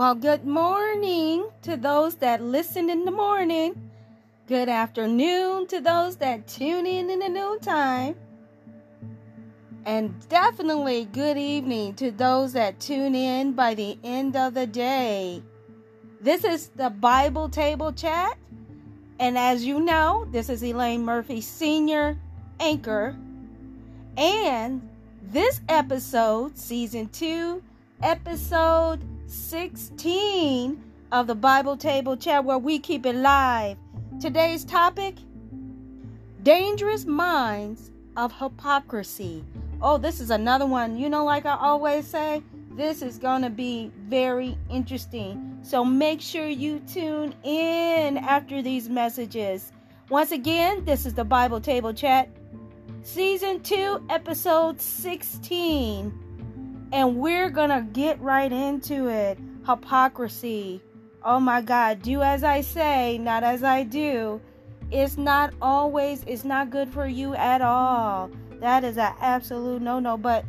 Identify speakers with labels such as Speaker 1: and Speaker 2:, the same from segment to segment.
Speaker 1: Well, good morning to those that listen in the morning. Good afternoon to those that tune in in the noontime. And definitely good evening to those that tune in by the end of the day. This is the Bible Table Chat. And as you know, this is Elaine Murphy, Senior Anchor. And this episode, Season 2, Episode 16 of the Bible Table Chat, where we keep it live. Today's topic Dangerous Minds of Hypocrisy. Oh, this is another one. You know, like I always say, this is going to be very interesting. So make sure you tune in after these messages. Once again, this is the Bible Table Chat, Season 2, Episode 16 and we're gonna get right into it. Hypocrisy. Oh my God, do as I say, not as I do. It's not always, it's not good for you at all. That is an absolute no no. But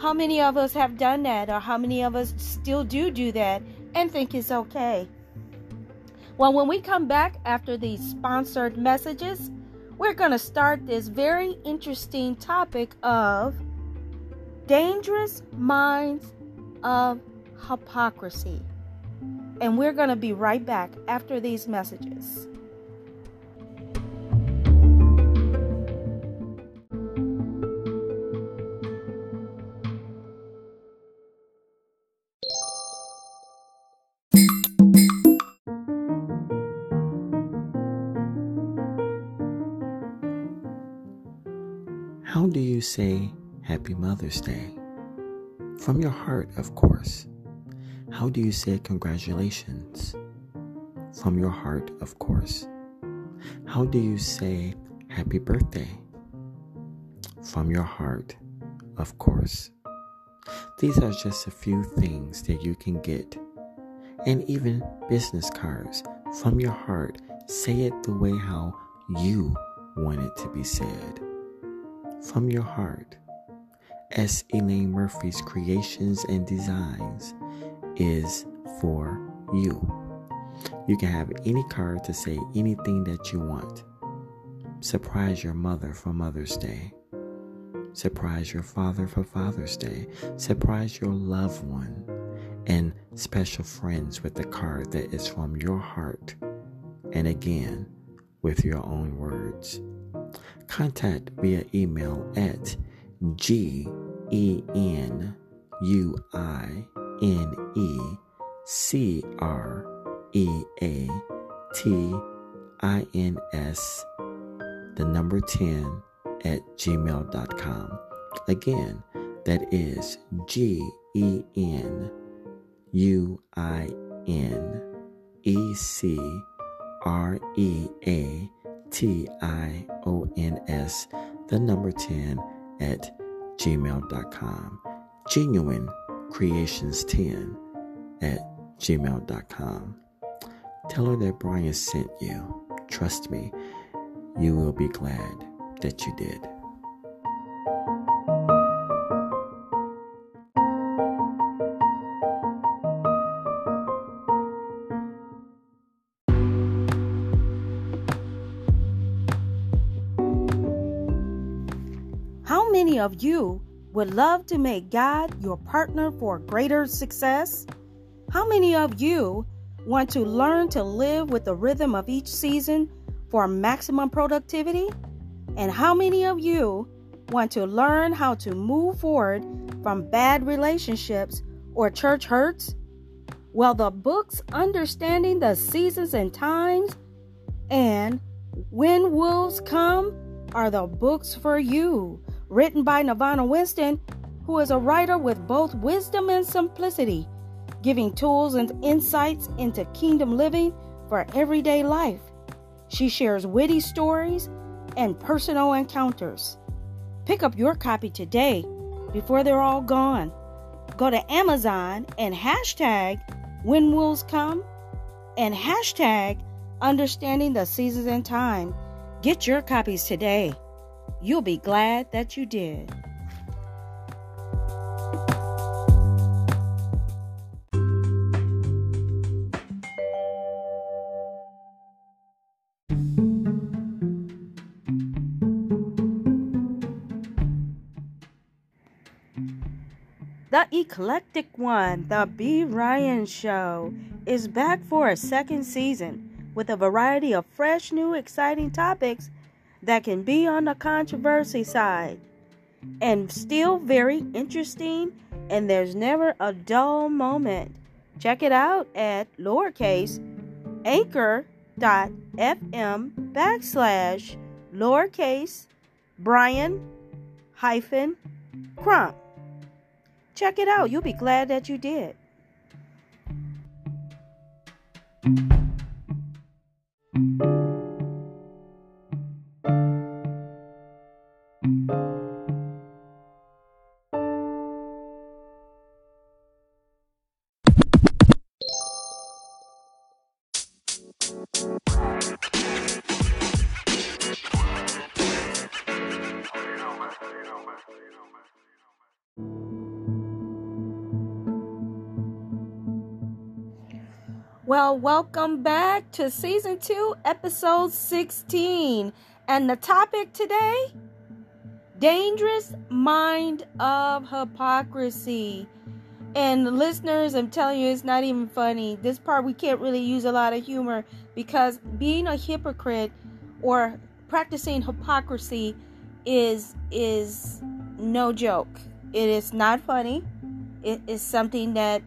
Speaker 1: how many of us have done that, or how many of us still do do that and think it's okay? Well, when we come back after these sponsored messages, we're going to start this very interesting topic of Dangerous Minds of Hypocrisy. And we're going to be right back after these messages.
Speaker 2: How do you say Happy Mother's Day. From your heart, of course. How do you say congratulations? From your heart, of course. How do you say happy birthday? From your heart, of course. These are just a few things that you can get. And even business cards from your heart. Say it the way how you want it to be said. From your heart. S. Elaine Murphy's creations and designs is for you. You can have any card to say anything that you want. Surprise your mother for Mother's Day. Surprise your father for Father's Day. Surprise your loved one and special friends with a card that is from your heart. And again, with your own words. Contact via email at G E N U I N E C R E A T I N S, the number 10 at gmail.com. Again, that is G E N U I N E C R E A T I O N S, the number 10 at gmail.com. Genuine Creations 10 at gmail.com. Tell her that Brian sent you. Trust me, you will be glad that you did.
Speaker 1: Of you would love to make God your partner for greater success? How many of you want to learn to live with the rhythm of each season for maximum productivity? And how many of you want to learn how to move forward from bad relationships or church hurts? Well, the books Understanding the Seasons and Times and When Wolves Come are the books for you written by Nirvana Winston, who is a writer with both wisdom and simplicity, giving tools and insights into kingdom living for everyday life. She shares witty stories and personal encounters. Pick up your copy today before they're all gone. Go to Amazon and hashtag when wolves come and hashtag understanding the seasons and time. Get your copies today. You'll be glad that you did. The Eclectic One, The B. Ryan Show, is back for a second season with a variety of fresh, new, exciting topics that can be on the controversy side and still very interesting, and there's never a dull moment. Check it out at lowercase anchor.fm backslash lowercase Brian hyphen Crump. Check it out. You'll be glad that you did. Well, welcome back to season two, episode 16. And the topic today dangerous mind of hypocrisy. And listeners, I'm telling you, it's not even funny. This part we can't really use a lot of humor because being a hypocrite or practicing hypocrisy is is no joke. It is not funny. It is something that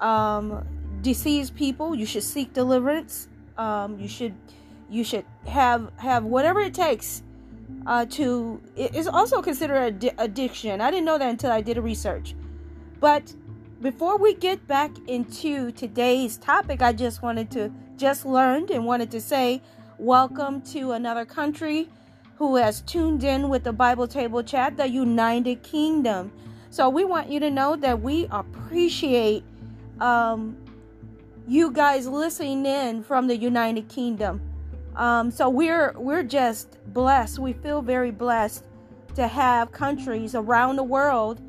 Speaker 1: um, deceives people. You should seek deliverance. Um, you should you should have have whatever it takes uh, to. It is also considered a addiction. I didn't know that until I did a research. But before we get back into today's topic, I just wanted to just learned and wanted to say welcome to another country who has tuned in with the Bible Table Chat, the United Kingdom. So we want you to know that we appreciate um, you guys listening in from the United Kingdom. Um, so we're we're just blessed. We feel very blessed to have countries around the world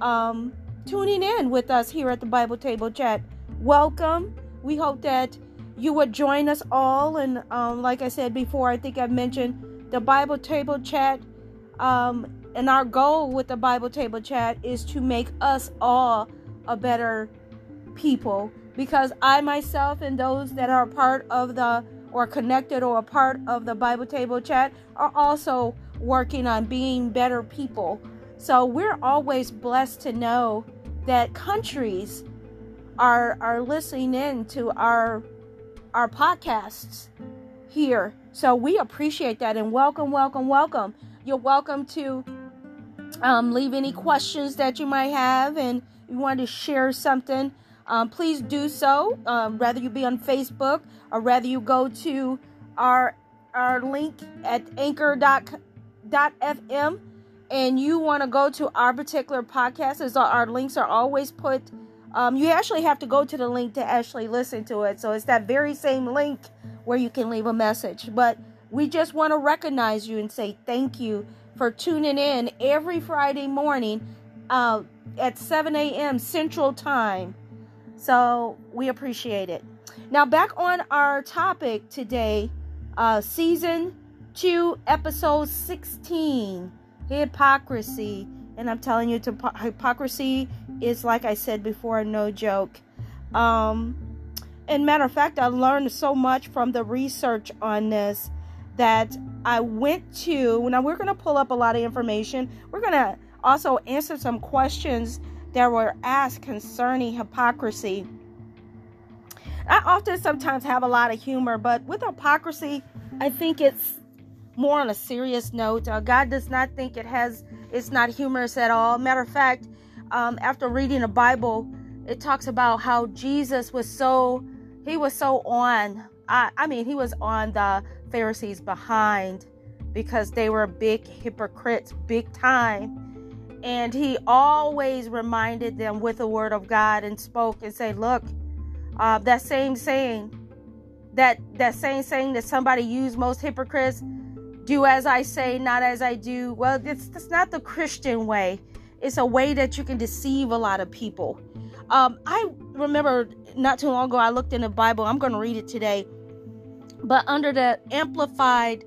Speaker 1: um, tuning in with us here at the Bible Table Chat. Welcome. We hope that you would join us all. And um, like I said before, I think I mentioned the Bible Table Chat. Um, and our goal with the Bible Table Chat is to make us all a better people because I myself and those that are part of the or connected or a part of the Bible table chat are also working on being better people. So we're always blessed to know that countries are are listening in to our our podcasts here. So we appreciate that and welcome, welcome, welcome. You're welcome to um, leave any questions that you might have and you want to share something um, please do so. Um, whether you be on Facebook or rather you go to our our link at anchor.fm and you want to go to our particular podcast, as our links are always put. Um, you actually have to go to the link to actually listen to it. So it's that very same link where you can leave a message. But we just want to recognize you and say thank you for tuning in every Friday morning uh, at 7 a.m. Central Time. So we appreciate it. Now, back on our topic today, uh, season two, episode 16 hypocrisy. And I'm telling you, hypocrisy is, like I said before, no joke. Um, and matter of fact, I learned so much from the research on this that I went to. Now, we're going to pull up a lot of information. We're going to also answer some questions that were asked concerning hypocrisy. I often sometimes have a lot of humor, but with hypocrisy, I think it's more on a serious note. Uh, God does not think it has, it's not humorous at all. Matter of fact, um, after reading the Bible, it talks about how Jesus was so, he was so on, I, I mean, he was on the Pharisees behind because they were big hypocrites, big time and he always reminded them with the word of God and spoke and said, Look, uh, that same saying, that, that same saying that somebody used most hypocrites, do as I say, not as I do. Well, it's, that's not the Christian way. It's a way that you can deceive a lot of people. Um, I remember not too long ago, I looked in the Bible. I'm going to read it today. But under the Amplified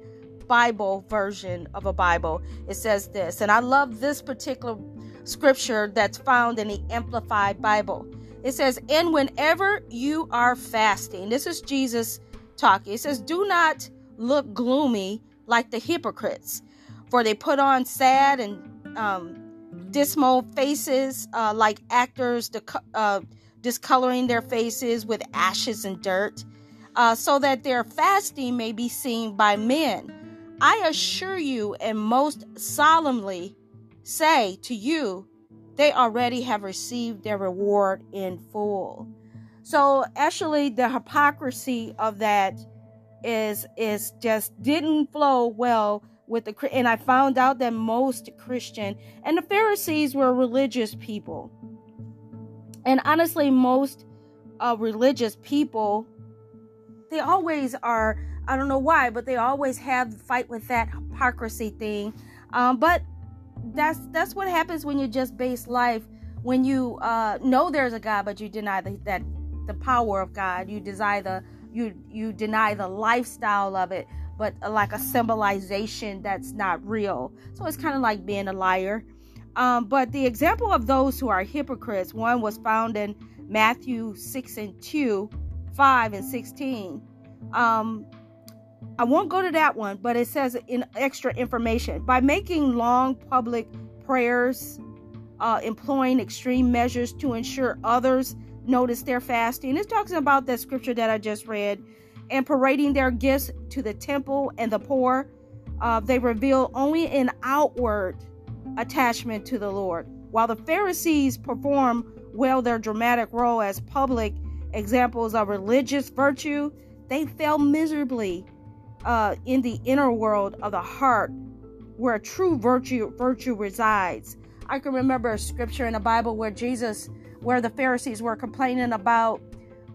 Speaker 1: Bible version of a Bible, it says this. And I love this particular scripture that's found in the Amplified Bible. It says, And whenever you are fasting, this is Jesus talking. It says, Do not look gloomy like the hypocrites, for they put on sad and um, dismal faces uh, like actors uh, discoloring their faces with ashes and dirt, uh, so that their fasting may be seen by men. I assure you and most solemnly say to you, they already have received their reward in full. So actually the hypocrisy of that is is just didn't flow well with the and I found out that most Christian and the Pharisees were religious people. And honestly most uh, religious people they always are I don't know why, but they always have fight with that hypocrisy thing. Um, but that's that's what happens when you just base life when you uh, know there's a God, but you deny the, that the power of God. You deny the you you deny the lifestyle of it, but uh, like a symbolization that's not real. So it's kind of like being a liar. Um, but the example of those who are hypocrites, one was found in Matthew 6 and 2, 5 and 16. Um, I won't go to that one, but it says in extra information by making long public prayers, uh, employing extreme measures to ensure others notice their fasting. It's talking about that scripture that I just read, and parading their gifts to the temple and the poor. Uh, they reveal only an outward attachment to the Lord, while the Pharisees perform well their dramatic role as public examples of religious virtue. They fail miserably uh, in the inner world of the heart where true virtue virtue resides. I can remember a scripture in the Bible where Jesus, where the Pharisees were complaining about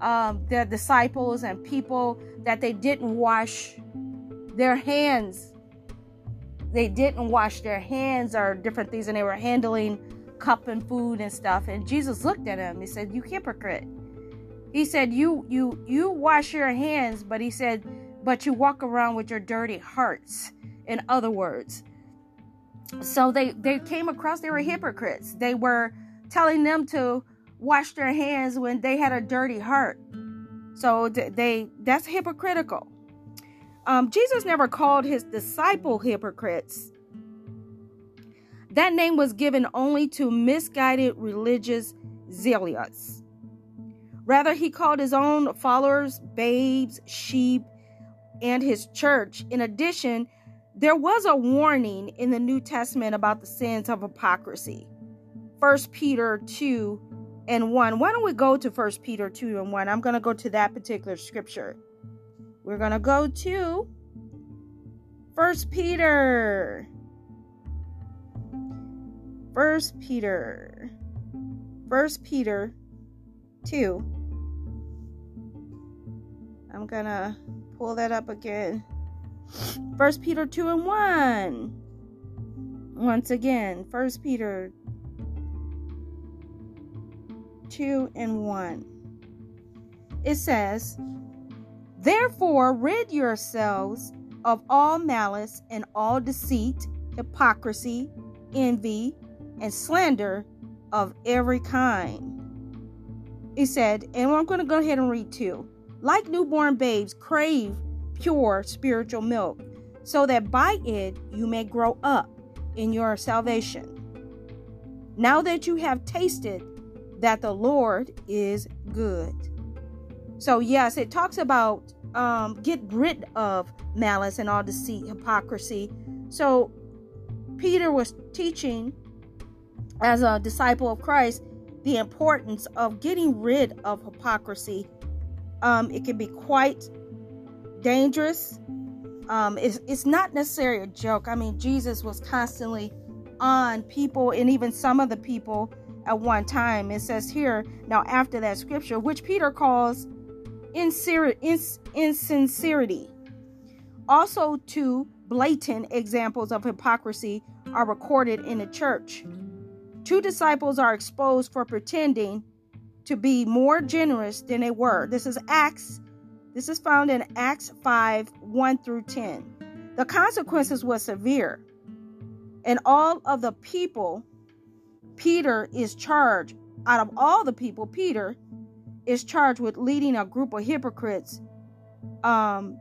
Speaker 1: um, their disciples and people that they didn't wash their hands. They didn't wash their hands or different things, and they were handling cup and food and stuff. And Jesus looked at him. He said, "You hypocrite." He said, "You you you wash your hands," but he said but you walk around with your dirty hearts in other words. So they they came across they were hypocrites. They were telling them to wash their hands when they had a dirty heart. So they that's hypocritical. Um, jesus never called his disciple hypocrites. That name was given only to misguided religious zealots. Rather he called his own followers babes sheep and his church. In addition, there was a warning in the New Testament about the sins of hypocrisy. 1 Peter 2 and 1. Why don't we go to 1 Peter 2 and 1? I'm going to go to that particular scripture. We're going to go to 1 Peter. 1 Peter. 1 Peter 2. I'm going to pull that up again. First Peter 2 and 1. Once again, First Peter 2 and 1. It says, Therefore, rid yourselves of all malice and all deceit, hypocrisy, envy, and slander of every kind. It said, and I'm going to go ahead and read two like newborn babes, crave pure spiritual milk, so that by it you may grow up in your salvation. Now that you have tasted that the Lord is good. So, yes, it talks about um, get rid of malice and all deceit, hypocrisy. So, Peter was teaching as a disciple of Christ the importance of getting rid of hypocrisy um, it can be quite dangerous. Um, it's, it's not necessarily a joke. I mean, Jesus was constantly on people and even some of the people at one time. It says here, now after that scripture, which Peter calls insincerity. Also, two blatant examples of hypocrisy are recorded in the church. Two disciples are exposed for pretending to be more generous than they were. This is Acts. This is found in Acts 5 1 through 10. The consequences were severe, and all of the people Peter is charged, out of all the people, Peter is charged with leading a group of hypocrites um,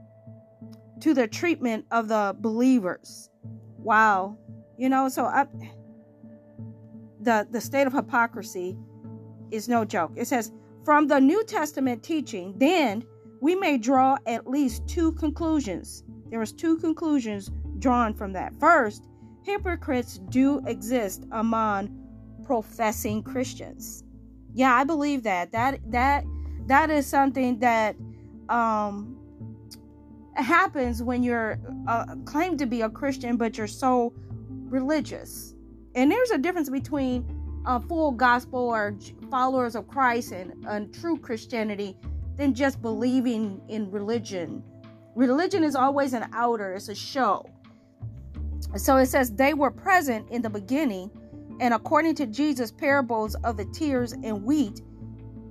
Speaker 1: to the treatment of the believers. Wow. You know, so I, the, the state of hypocrisy is no joke. It says, from the New Testament teaching, then we may draw at least two conclusions. There was two conclusions drawn from that. First, hypocrites do exist among professing Christians. Yeah, I believe that. That that that is something that um happens when you're uh, claimed to be a Christian but you're so religious. And there's a difference between a full gospel or followers of Christ and, and true Christianity than just believing in religion. Religion is always an outer, it's a show. So it says they were present in the beginning, and according to Jesus' parables of the tares and wheat,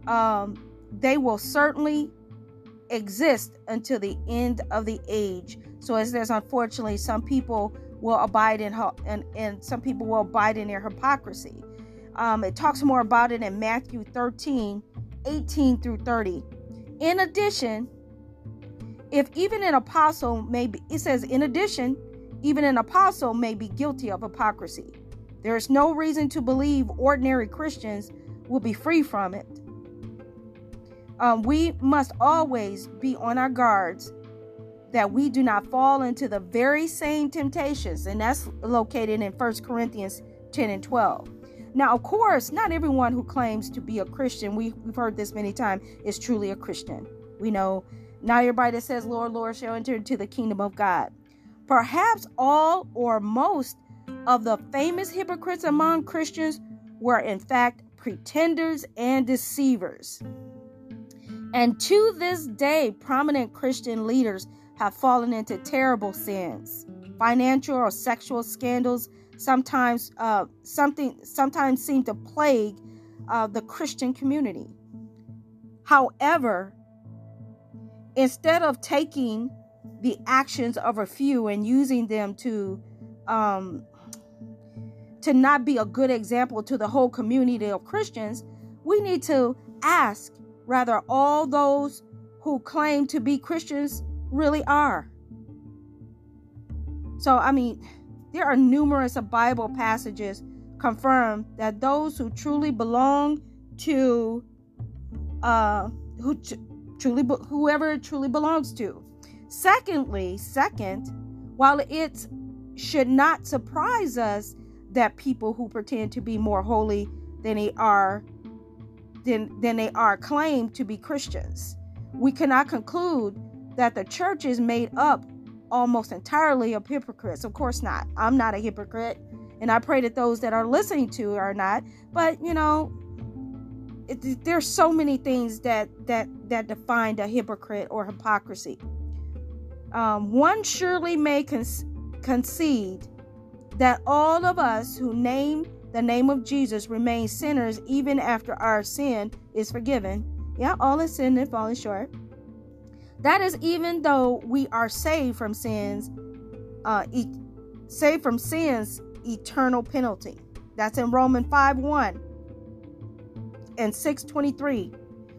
Speaker 1: um, they will certainly exist until the end of the age. So as there's unfortunately some people will abide in and and some people will abide in their hypocrisy. Um, it talks more about it in Matthew 13, 18 through 30. In addition, if even an apostle may be, it says, in addition, even an apostle may be guilty of hypocrisy. There is no reason to believe ordinary Christians will be free from it. Um, we must always be on our guards that we do not fall into the very same temptations, and that's located in 1 Corinthians 10 and 12. Now, of course, not everyone who claims to be a Christian, we, have heard this many times, is truly a Christian. We know not everybody that says, Lord, Lord, shall enter into the kingdom of God. Perhaps all or most of the famous hypocrites among Christians were, in fact, pretenders and deceivers. And to this day, prominent Christian leaders have fallen into terrible sins, financial or sexual scandals sometimes uh, something sometimes seem to plague uh, the Christian community. However, instead of taking the actions of a few and using them to um, to not be a good example to the whole community of Christians, we need to ask rather all those who claim to be Christians really are. So I mean there are numerous Bible passages confirm that those who truly belong to uh who truly whoever truly belongs to. Secondly, second, while it should not surprise us that people who pretend to be more holy than they are than, than they are claim to be Christians. We cannot conclude that the church is made up almost entirely of hypocrites. Of course not. I'm not a hypocrite, and I pray that those that are listening to are not. But you know, it, there's so many things that that that define a hypocrite or hypocrisy. Um, one surely may con- concede that all of us who name the name of Jesus remain sinners even after our sin is forgiven. Yeah, all is sin and falling short. That is even though we are saved from sins, uh, e- saved from sins eternal penalty. That's in Romans 5 1 and 623.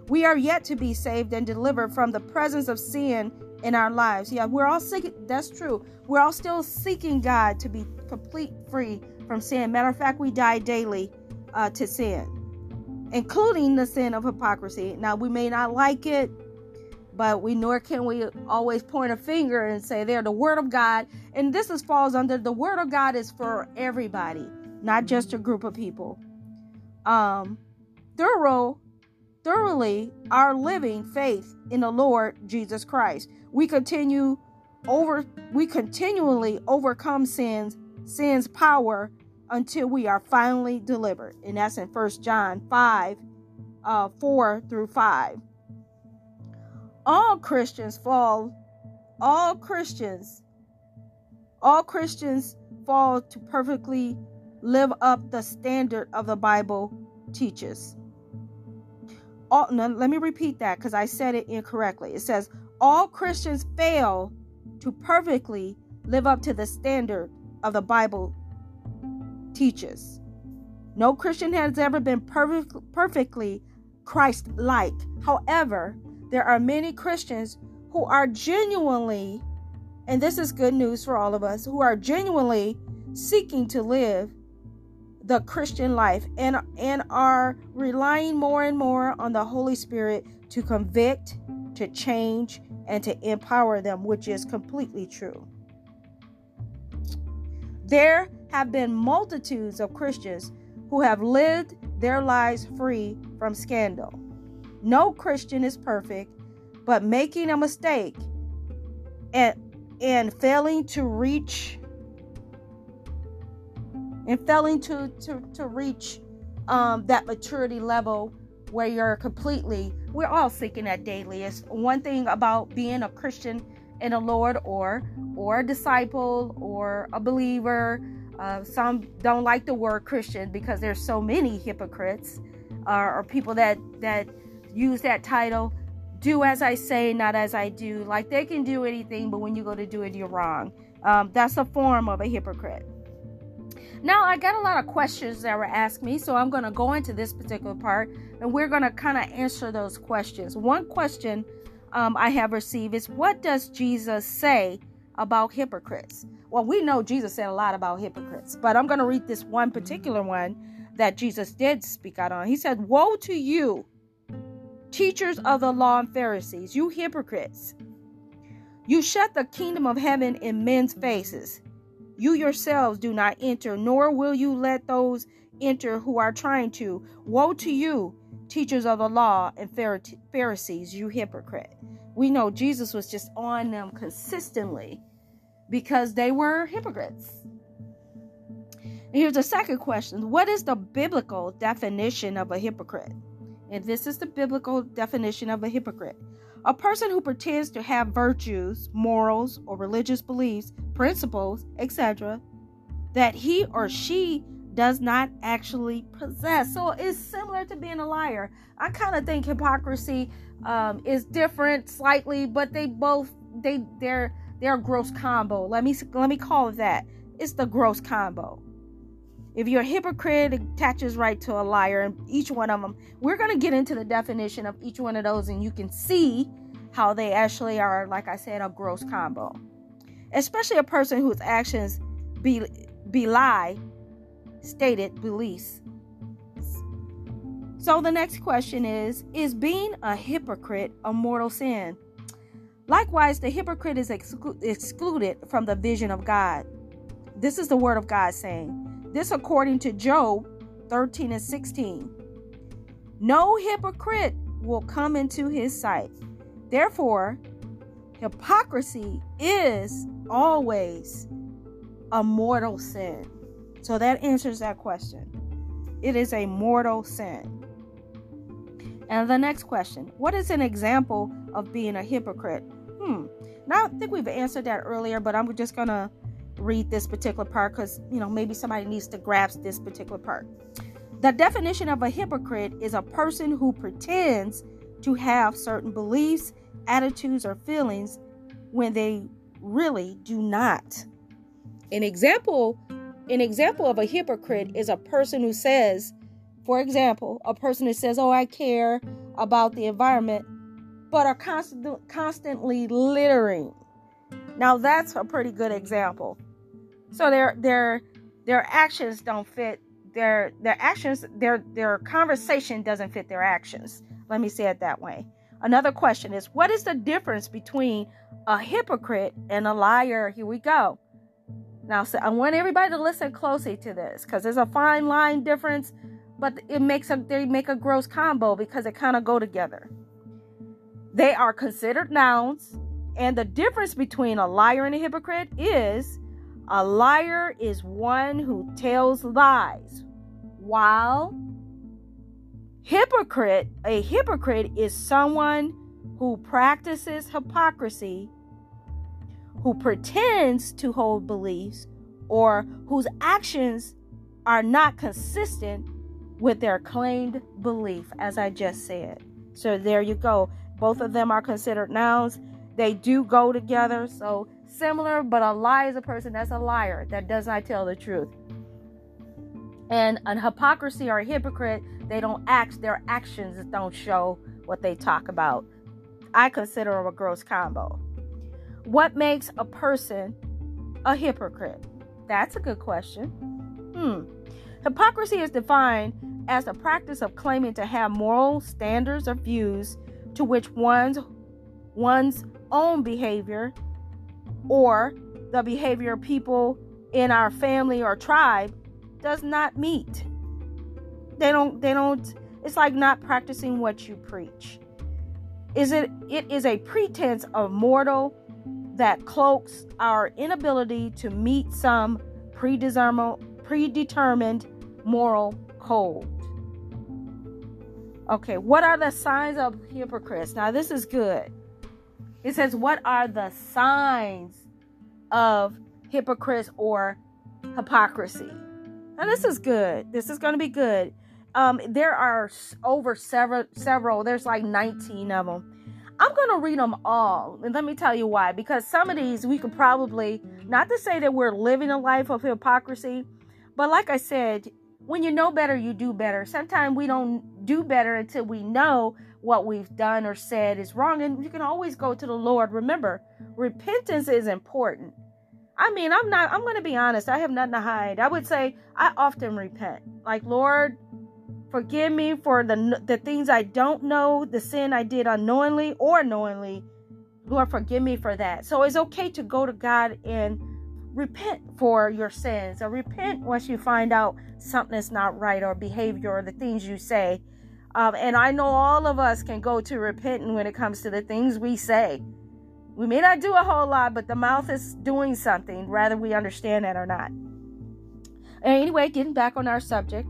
Speaker 1: We are yet to be saved and delivered from the presence of sin in our lives. Yeah, we're all seeking, that's true. We're all still seeking God to be complete free from sin. Matter of fact, we die daily uh, to sin, including the sin of hypocrisy. Now, we may not like it, but we nor can we always point a finger and say they're the word of God. And this is falls under the word of God is for everybody, not just a group of people. Um, thorough, thoroughly our living faith in the Lord Jesus Christ. We continue over we continually overcome sins, sin's power until we are finally delivered. And that's in First John 5, uh, 4 through 5 all Christians fall, all Christians, all Christians fall to perfectly live up the standard of the Bible teaches. All, now, let me repeat that because I said it incorrectly. It says, All Christians fail to perfectly live up to the standard of the Bible teaches. No Christian has ever been perfect, perfectly Christ like. However, there are many Christians who are genuinely, and this is good news for all of us, who are genuinely seeking to live the Christian life and, and are relying more and more on the Holy Spirit to convict, to change, and to empower them, which is completely true. There have been multitudes of Christians who have lived their lives free from scandal. No Christian is perfect, but making a mistake and, and failing to reach and failing to, to, to reach um, that maturity level where you're completely we're all seeking that daily. It's one thing about being a christian in the lord or or a disciple or a believer. Uh, some don't like the word christian because there's so many hypocrites uh, or people that that use that title do as i say not as i do like they can do anything but when you go to do it you're wrong um, that's a form of a hypocrite now, I got a lot of questions that were asked me, so I'm going to go into this particular part and we're going to kind of answer those questions. One question um, I have received is What does Jesus say about hypocrites? Well, we know Jesus said a lot about hypocrites, but I'm going to read this one particular one that Jesus did speak out on. He said, Woe to you, teachers of the law and Pharisees, you hypocrites! You shut the kingdom of heaven in men's faces. You yourselves do not enter, nor will you let those enter who are trying to. Woe to you, teachers of the law and Pharisees, you hypocrite. We know Jesus was just on them consistently because they were hypocrites. here's a second question What is the biblical definition of a hypocrite? And this is the biblical definition of a hypocrite a person who pretends to have virtues, morals, or religious beliefs, principles, etc., that he or she does not actually possess. So it's similar to being a liar. I kind of think hypocrisy um, is different slightly, but they both they they're they're a gross combo. Let me let me call it that. It's the gross combo. If you're a hypocrite, attaches right to a liar, and each one of them, we're going to get into the definition of each one of those, and you can see how they actually are, like I said, a gross combo. Especially a person whose actions be, belie stated beliefs. So the next question is Is being a hypocrite a mortal sin? Likewise, the hypocrite is exclu- excluded from the vision of God. This is the word of God saying. This according to Job 13 and 16. No hypocrite will come into his sight. Therefore, hypocrisy is always a mortal sin. So that answers that question. It is a mortal sin. And the next question What is an example of being a hypocrite? Hmm. Now, I think we've answered that earlier, but I'm just going to read this particular part because, you know, maybe somebody needs to grasp this particular part. The definition of a hypocrite is a person who pretends to have certain beliefs, attitudes, or feelings when they really do not. An example an example of a hypocrite is a person who says, for example, a person who says, "Oh, I care about the environment," but are constant, constantly littering. Now that's a pretty good example. So their their their actions don't fit their their actions their their conversation doesn't fit their actions. Let me say it that way. Another question is what is the difference between a hypocrite and a liar? Here we go. Now, so I want everybody to listen closely to this because there's a fine line difference, but it makes a they make a gross combo because they kind of go together. They are considered nouns, and the difference between a liar and a hypocrite is a liar is one who tells lies, while hypocrite, a hypocrite is someone who practices hypocrisy, who pretends to hold beliefs, or whose actions are not consistent with their claimed belief, as I just said. So there you go. Both of them are considered nouns. They do go together. So similar, but a lie is a person that's a liar that does not tell the truth. And an hypocrisy or a hypocrite, they don't act, their actions don't show what they talk about. I consider them a gross combo. What makes a person a hypocrite? That's a good question. Hmm. Hypocrisy is defined as the practice of claiming to have moral standards or views to which one's one's own behavior or the behavior of people in our family or tribe does not meet. They don't they don't it's like not practicing what you preach. Is it it is a pretense of mortal that cloaks our inability to meet some predetermined moral code. Okay, what are the signs of hypocrites? Now this is good. It says, What are the signs of hypocrites or hypocrisy? Now this is good. This is going to be good. Um, there are over several, several. There's like 19 of them. I'm going to read them all. And let me tell you why. Because some of these we could probably, not to say that we're living a life of hypocrisy, but like I said, when you know better, you do better. Sometimes we don't do better until we know what we've done or said is wrong. And you can always go to the Lord. Remember, repentance is important. I mean, I'm not, I'm going to be honest. I have nothing to hide. I would say I often repent. Like, Lord, forgive me for the, the things I don't know, the sin I did unknowingly or knowingly. Lord, forgive me for that. So it's okay to go to God and repent for your sins or repent once you find out something is not right or behavior or the things you say. Um, and I know all of us can go to repenting when it comes to the things we say. We may not do a whole lot, but the mouth is doing something, whether we understand that or not. Anyway, getting back on our subject,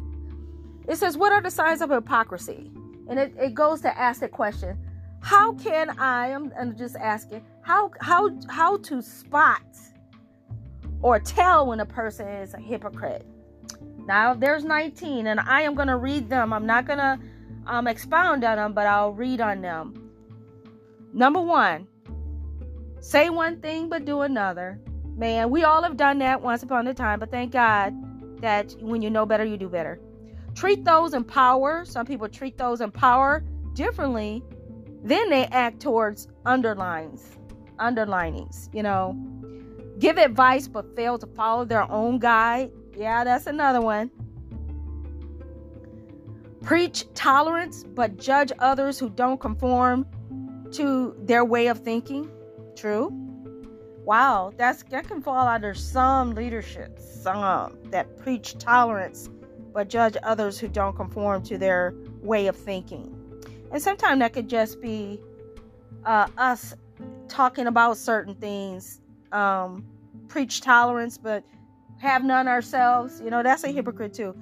Speaker 1: it says, What are the signs of hypocrisy? And it, it goes to ask the question, How can I, I'm, I'm just asking, how, how, how to spot or tell when a person is a hypocrite. Now, there's 19, and I am going to read them. I'm not going to um, expound on them, but I'll read on them. Number one, say one thing but do another. Man, we all have done that once upon a time, but thank God that when you know better, you do better. Treat those in power. Some people treat those in power differently. Then they act towards underlines, underlinings, you know give advice but fail to follow their own guide. Yeah, that's another one. Preach tolerance but judge others who don't conform to their way of thinking. True. Wow, that's that can fall under some leadership, some that preach tolerance but judge others who don't conform to their way of thinking. And sometimes that could just be uh, us talking about certain things um, preach tolerance but have none ourselves. You know, that's a hypocrite too.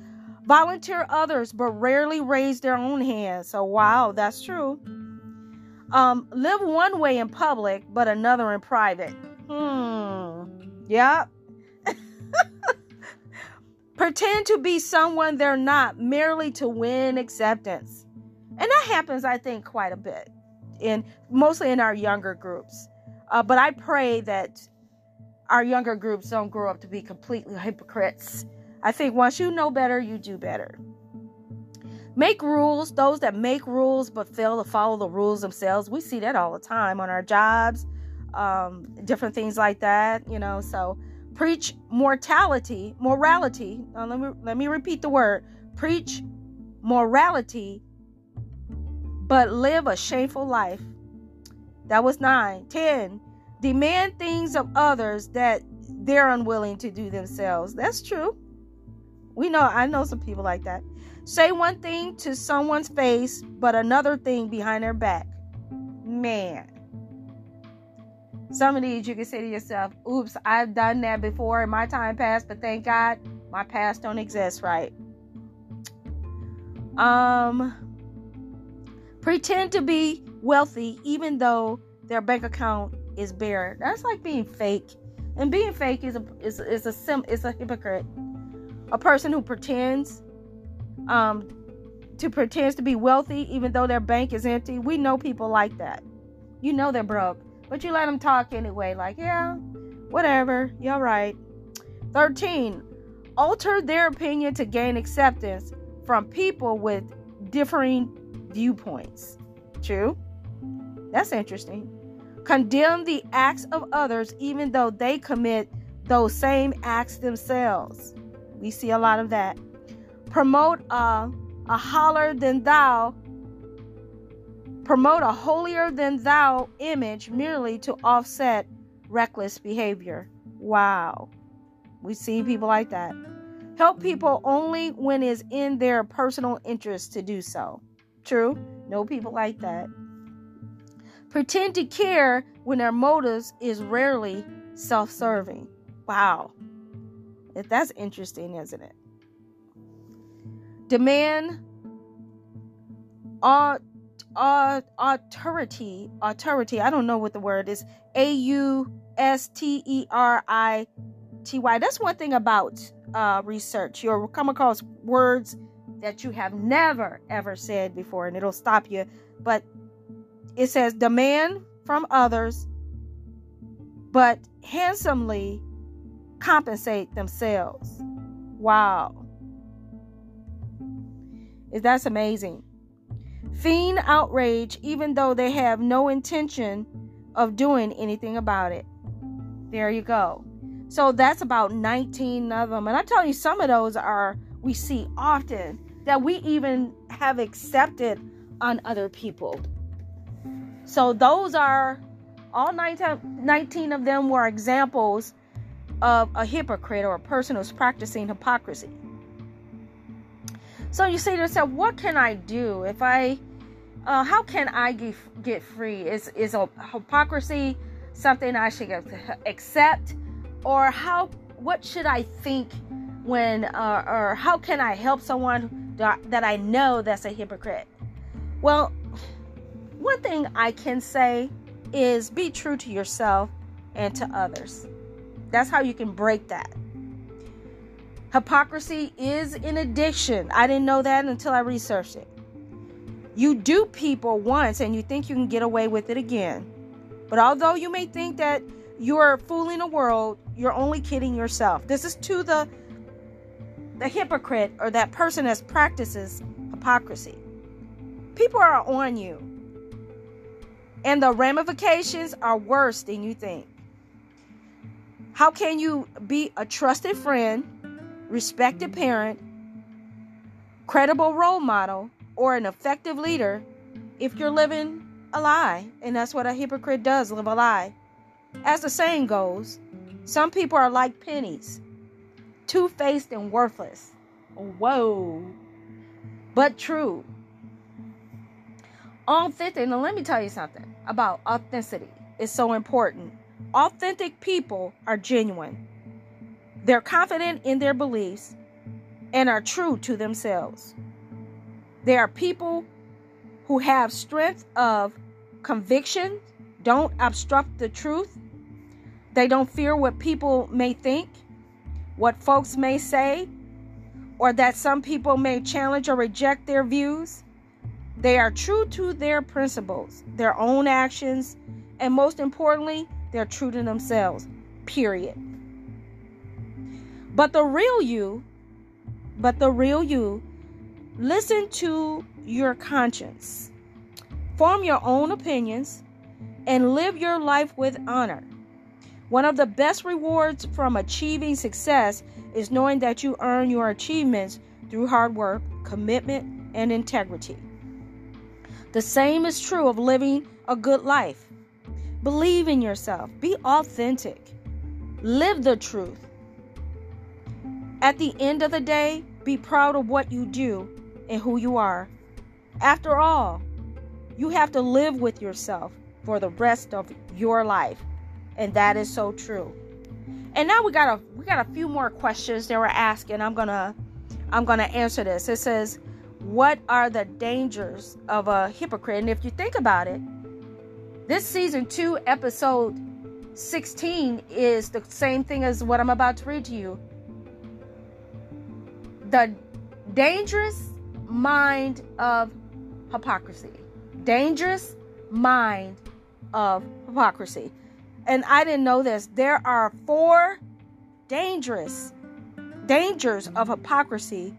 Speaker 1: Volunteer others but rarely raise their own hands. So, wow, that's true. Um, live one way in public but another in private. Hmm. Yep. Pretend to be someone they're not merely to win acceptance. And that happens, I think, quite a bit in mostly in our younger groups. Uh, but I pray that our younger groups don't grow up to be completely hypocrites. I think once you know better, you do better. Make rules, those that make rules but fail to follow the rules themselves. We see that all the time on our jobs, um, different things like that, you know. So preach mortality, morality. Let me let me repeat the word. Preach morality, but live a shameful life. That was nine. Ten demand things of others that they're unwilling to do themselves. That's true. We know, I know some people like that. Say one thing to someone's face, but another thing behind their back. Man. Some of these you can say to yourself, oops, I've done that before in my time past, but thank God my past don't exist, right? Um pretend to be wealthy even though their bank account is bare. That's like being fake. And being fake is a is, is a sim is a hypocrite. A person who pretends um to pretends to be wealthy even though their bank is empty. We know people like that. You know they're broke, but you let them talk anyway like, yeah, whatever. You're right. 13. alter their opinion to gain acceptance from people with differing viewpoints. True? That's interesting. Condemn the acts of others even though they commit those same acts themselves. We see a lot of that. Promote a, a holler than thou, promote a holier than thou image merely to offset reckless behavior. Wow. We see people like that. Help people only when it's in their personal interest to do so. True? No people like that. Pretend to care when their motives is rarely self-serving. Wow. That's interesting, isn't it? Demand uh, authority, authority. I don't know what the word is. A U S T E R I T Y. That's one thing about uh, research. You'll come across words that you have never ever said before, and it'll stop you. But it says demand from others, but handsomely compensate themselves. Wow. That's amazing. Feign outrage even though they have no intention of doing anything about it. There you go. So that's about 19 of them. And I tell you, some of those are we see often that we even have accepted on other people. So those are all 19, 19 of them were examples of a hypocrite or a person who's practicing hypocrisy. So you say to yourself, what can I do if I, uh, how can I get, get free? Is, is a hypocrisy something I should accept? or how what should I think when uh, or how can I help someone that I know that's a hypocrite? Well, one thing I can say is be true to yourself and to others. That's how you can break that. Hypocrisy is an addiction. I didn't know that until I researched it. You do people once and you think you can get away with it again. But although you may think that you're fooling the world, you're only kidding yourself. This is to the the hypocrite or that person that practices hypocrisy. People are on you. And the ramifications are worse than you think. How can you be a trusted friend, respected parent, credible role model, or an effective leader if you're living a lie? And that's what a hypocrite does live a lie. As the saying goes, some people are like pennies, two faced and worthless. Whoa. But true. Authentic. Now, let me tell you something about authenticity. It's so important. Authentic people are genuine, they're confident in their beliefs and are true to themselves. They are people who have strength of conviction, don't obstruct the truth, they don't fear what people may think, what folks may say, or that some people may challenge or reject their views. They are true to their principles, their own actions, and most importantly, they're true to themselves. Period. But the real you, but the real you, listen to your conscience, form your own opinions, and live your life with honor. One of the best rewards from achieving success is knowing that you earn your achievements through hard work, commitment, and integrity. The same is true of living a good life. Believe in yourself, be authentic, live the truth. At the end of the day, be proud of what you do and who you are. After all, you have to live with yourself for the rest of your life and that is so true. And now we got a we got a few more questions they were asking. I'm gonna i'm gonna answer this. It says what are the dangers of a hypocrite? And if you think about it this season 2 episode 16 is the same thing as what i'm about to read to you. The dangerous mind of hypocrisy. Dangerous mind of hypocrisy. And I didn't know this, there are four dangerous dangers of hypocrisy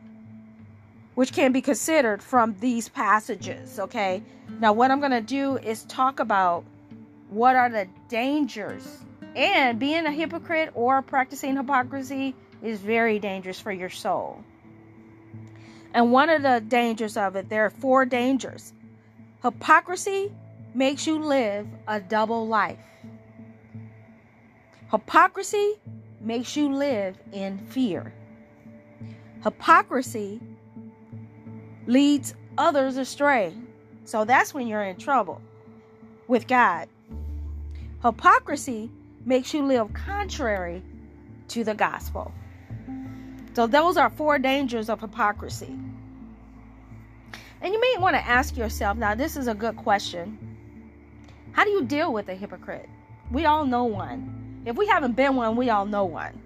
Speaker 1: which can be considered from these passages. Okay, now what I'm going to do is talk about what are the dangers. And being a hypocrite or practicing hypocrisy is very dangerous for your soul. And one of the dangers of it, there are four dangers. Hypocrisy makes you live a double life. Hypocrisy makes you live in fear. Hypocrisy leads others astray. So that's when you're in trouble with God. Hypocrisy makes you live contrary to the gospel. So those are four dangers of hypocrisy. And you may want to ask yourself now, this is a good question. How do you deal with a hypocrite? We all know one. If we haven't been one, we all know one.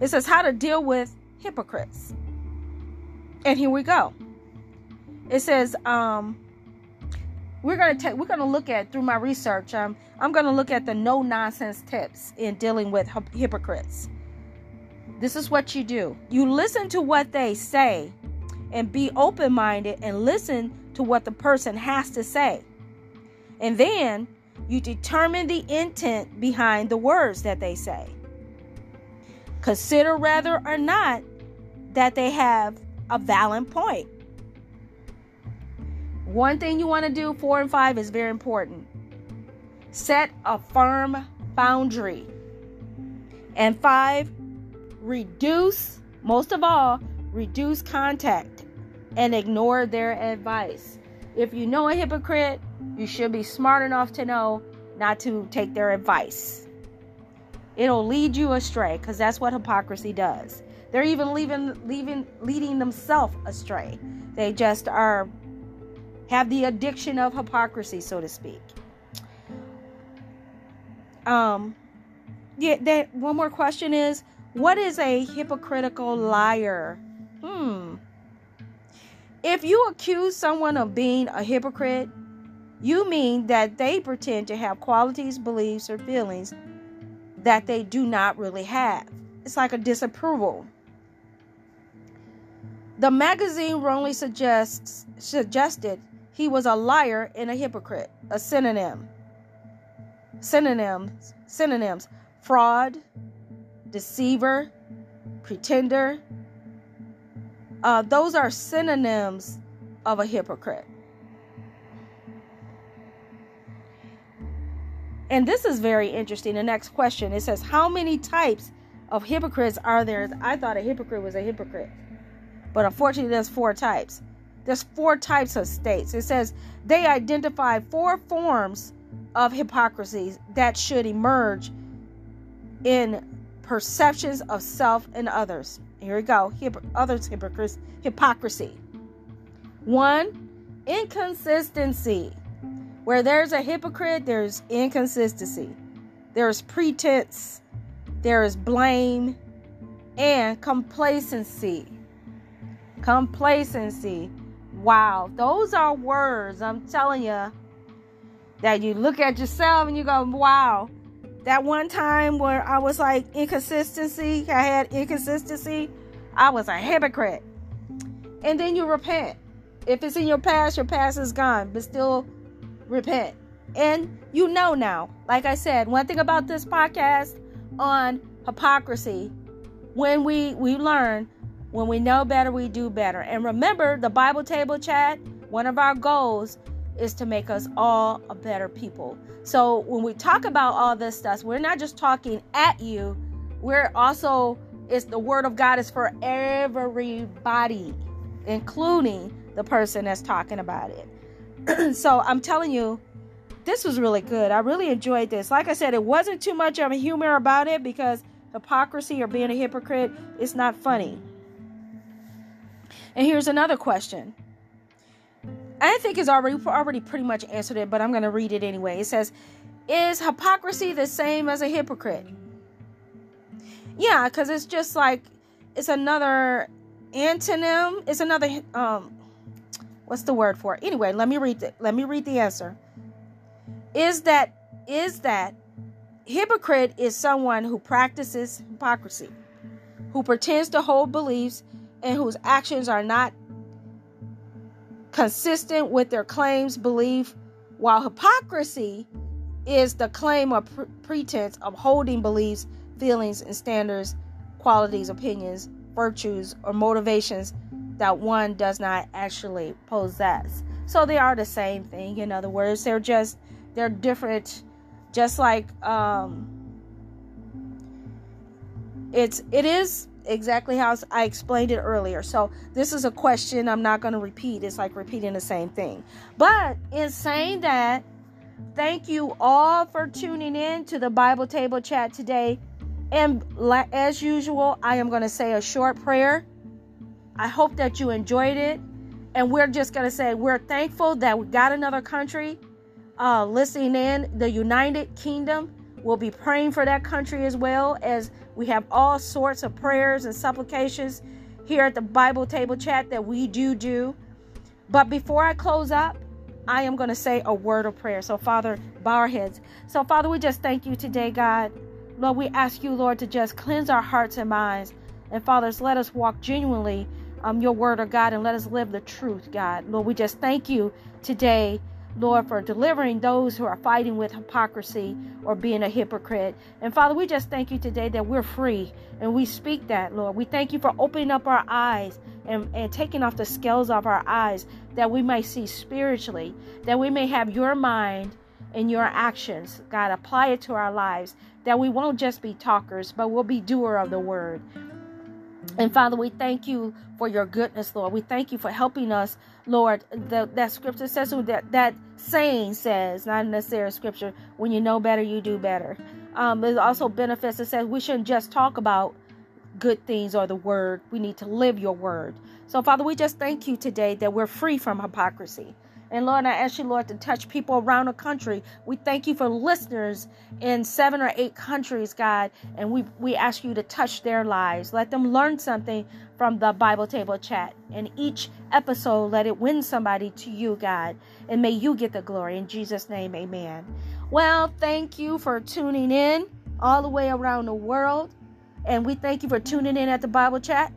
Speaker 1: It says how to deal with hypocrites. And here we go. It says, um, we're gonna take we're gonna look at through my research. Um, I'm gonna look at the no nonsense tips in dealing with hypocrites. This is what you do. You listen to what they say and be open minded and listen to what the person has to say. And then you determine the intent behind the words that they say. Consider whether or not that they have a valid point. One thing you want to do, four and five, is very important. Set a firm boundary. And five, reduce, most of all, reduce contact and ignore their advice. If you know a hypocrite, you should be smart enough to know not to take their advice. It'll lead you astray because that's what hypocrisy does. They're even leaving, leaving, leading themselves astray. They just are have the addiction of hypocrisy, so to speak. Um, yeah, that one more question is what is a hypocritical liar? Hmm. If you accuse someone of being a hypocrite, you mean that they pretend to have qualities, beliefs, or feelings that they do not really have. It's like a disapproval. The magazine wrongly suggests suggested he was a liar and a hypocrite, a synonym. Synonyms, synonyms, fraud, deceiver, pretender. Uh, those are synonyms of a hypocrite. And this is very interesting. The next question it says, How many types of hypocrites are there? I thought a hypocrite was a hypocrite, but unfortunately, there's four types. There's four types of states. It says they identify four forms of hypocrisies that should emerge in perceptions of self and others. Here we go. Hip- others hypocrisy. Hypocrisy. One, inconsistency. Where there's a hypocrite, there's inconsistency. There's pretense. There is blame and complacency. Complacency. Wow, those are words, I'm telling you, that you look at yourself and you go, wow. That one time where I was like inconsistency, I had inconsistency, I was a hypocrite. And then you repent. If it's in your past, your past is gone, but still repent. And you know now, like I said, one thing about this podcast on hypocrisy, when we we learn when we know better, we do better. And remember, the Bible table chat, one of our goals is to make us all a better people. So when we talk about all this stuff, we're not just talking at you, we're also it's the word of God is for everybody, including the person that's talking about it. so I'm telling you, this was really good. I really enjoyed this. Like I said, it wasn't too much of a humor about it because hypocrisy or being a hypocrite is not funny. And here's another question. I think it's already already pretty much answered it, but I'm going to read it anyway. It says, "Is hypocrisy the same as a hypocrite?" Yeah, because it's just like it's another antonym. It's another um, what's the word for it? Anyway, let me read it. Let me read the answer. Is that is that hypocrite is someone who practices hypocrisy, who pretends to hold beliefs and whose actions are not consistent with their claims, belief, while hypocrisy is the claim or pre- pretense of holding beliefs, feelings, and standards, qualities, opinions, virtues, or motivations that one does not actually possess. So they are the same thing. In other words, they're just they're different, just like um, it's it is exactly how I explained it earlier. So this is a question I'm not going to repeat. It's like repeating the same thing. But in saying that, thank you all for tuning in to the Bible Table Chat today. And as usual, I am going to say a short prayer. I hope that you enjoyed it. And we're just going to say we're thankful that we got another country uh, listening in, the United Kingdom. We'll be praying for that country as well as we have all sorts of prayers and supplications here at the Bible Table Chat that we do do. But before I close up, I am going to say a word of prayer. So, Father, bow our heads. So, Father, we just thank you today, God. Lord, we ask you, Lord, to just cleanse our hearts and minds. And, fathers, let us walk genuinely um, your word of God and let us live the truth, God. Lord, we just thank you today Lord, for delivering those who are fighting with hypocrisy or being a hypocrite. And Father, we just thank you today that we're free and we speak that, Lord. We thank you for opening up our eyes and, and taking off the scales of our eyes that we may see spiritually, that we may have your mind and your actions. God, apply it to our lives, that we won't just be talkers, but we'll be doer of the word. And Father, we thank you for your goodness, Lord. We thank you for helping us, Lord. The, that scripture says that that saying says, not necessarily scripture, when you know better, you do better. Um, there's also benefits that says we shouldn't just talk about good things or the word. We need to live your word. So, Father, we just thank you today that we're free from hypocrisy. And Lord, I ask you, Lord, to touch people around the country. We thank you for listeners in seven or eight countries, God. And we, we ask you to touch their lives. Let them learn something from the Bible Table Chat. And each episode, let it win somebody to you, God. And may you get the glory. In Jesus' name, amen. Well, thank you for tuning in all the way around the world. And we thank you for tuning in at the Bible Chat.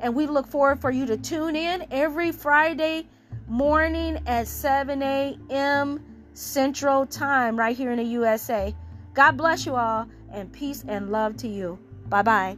Speaker 1: And we look forward for you to tune in every Friday morning at 7 a.m. Central Time right here in the USA. God bless you all and peace and love to you. Bye bye.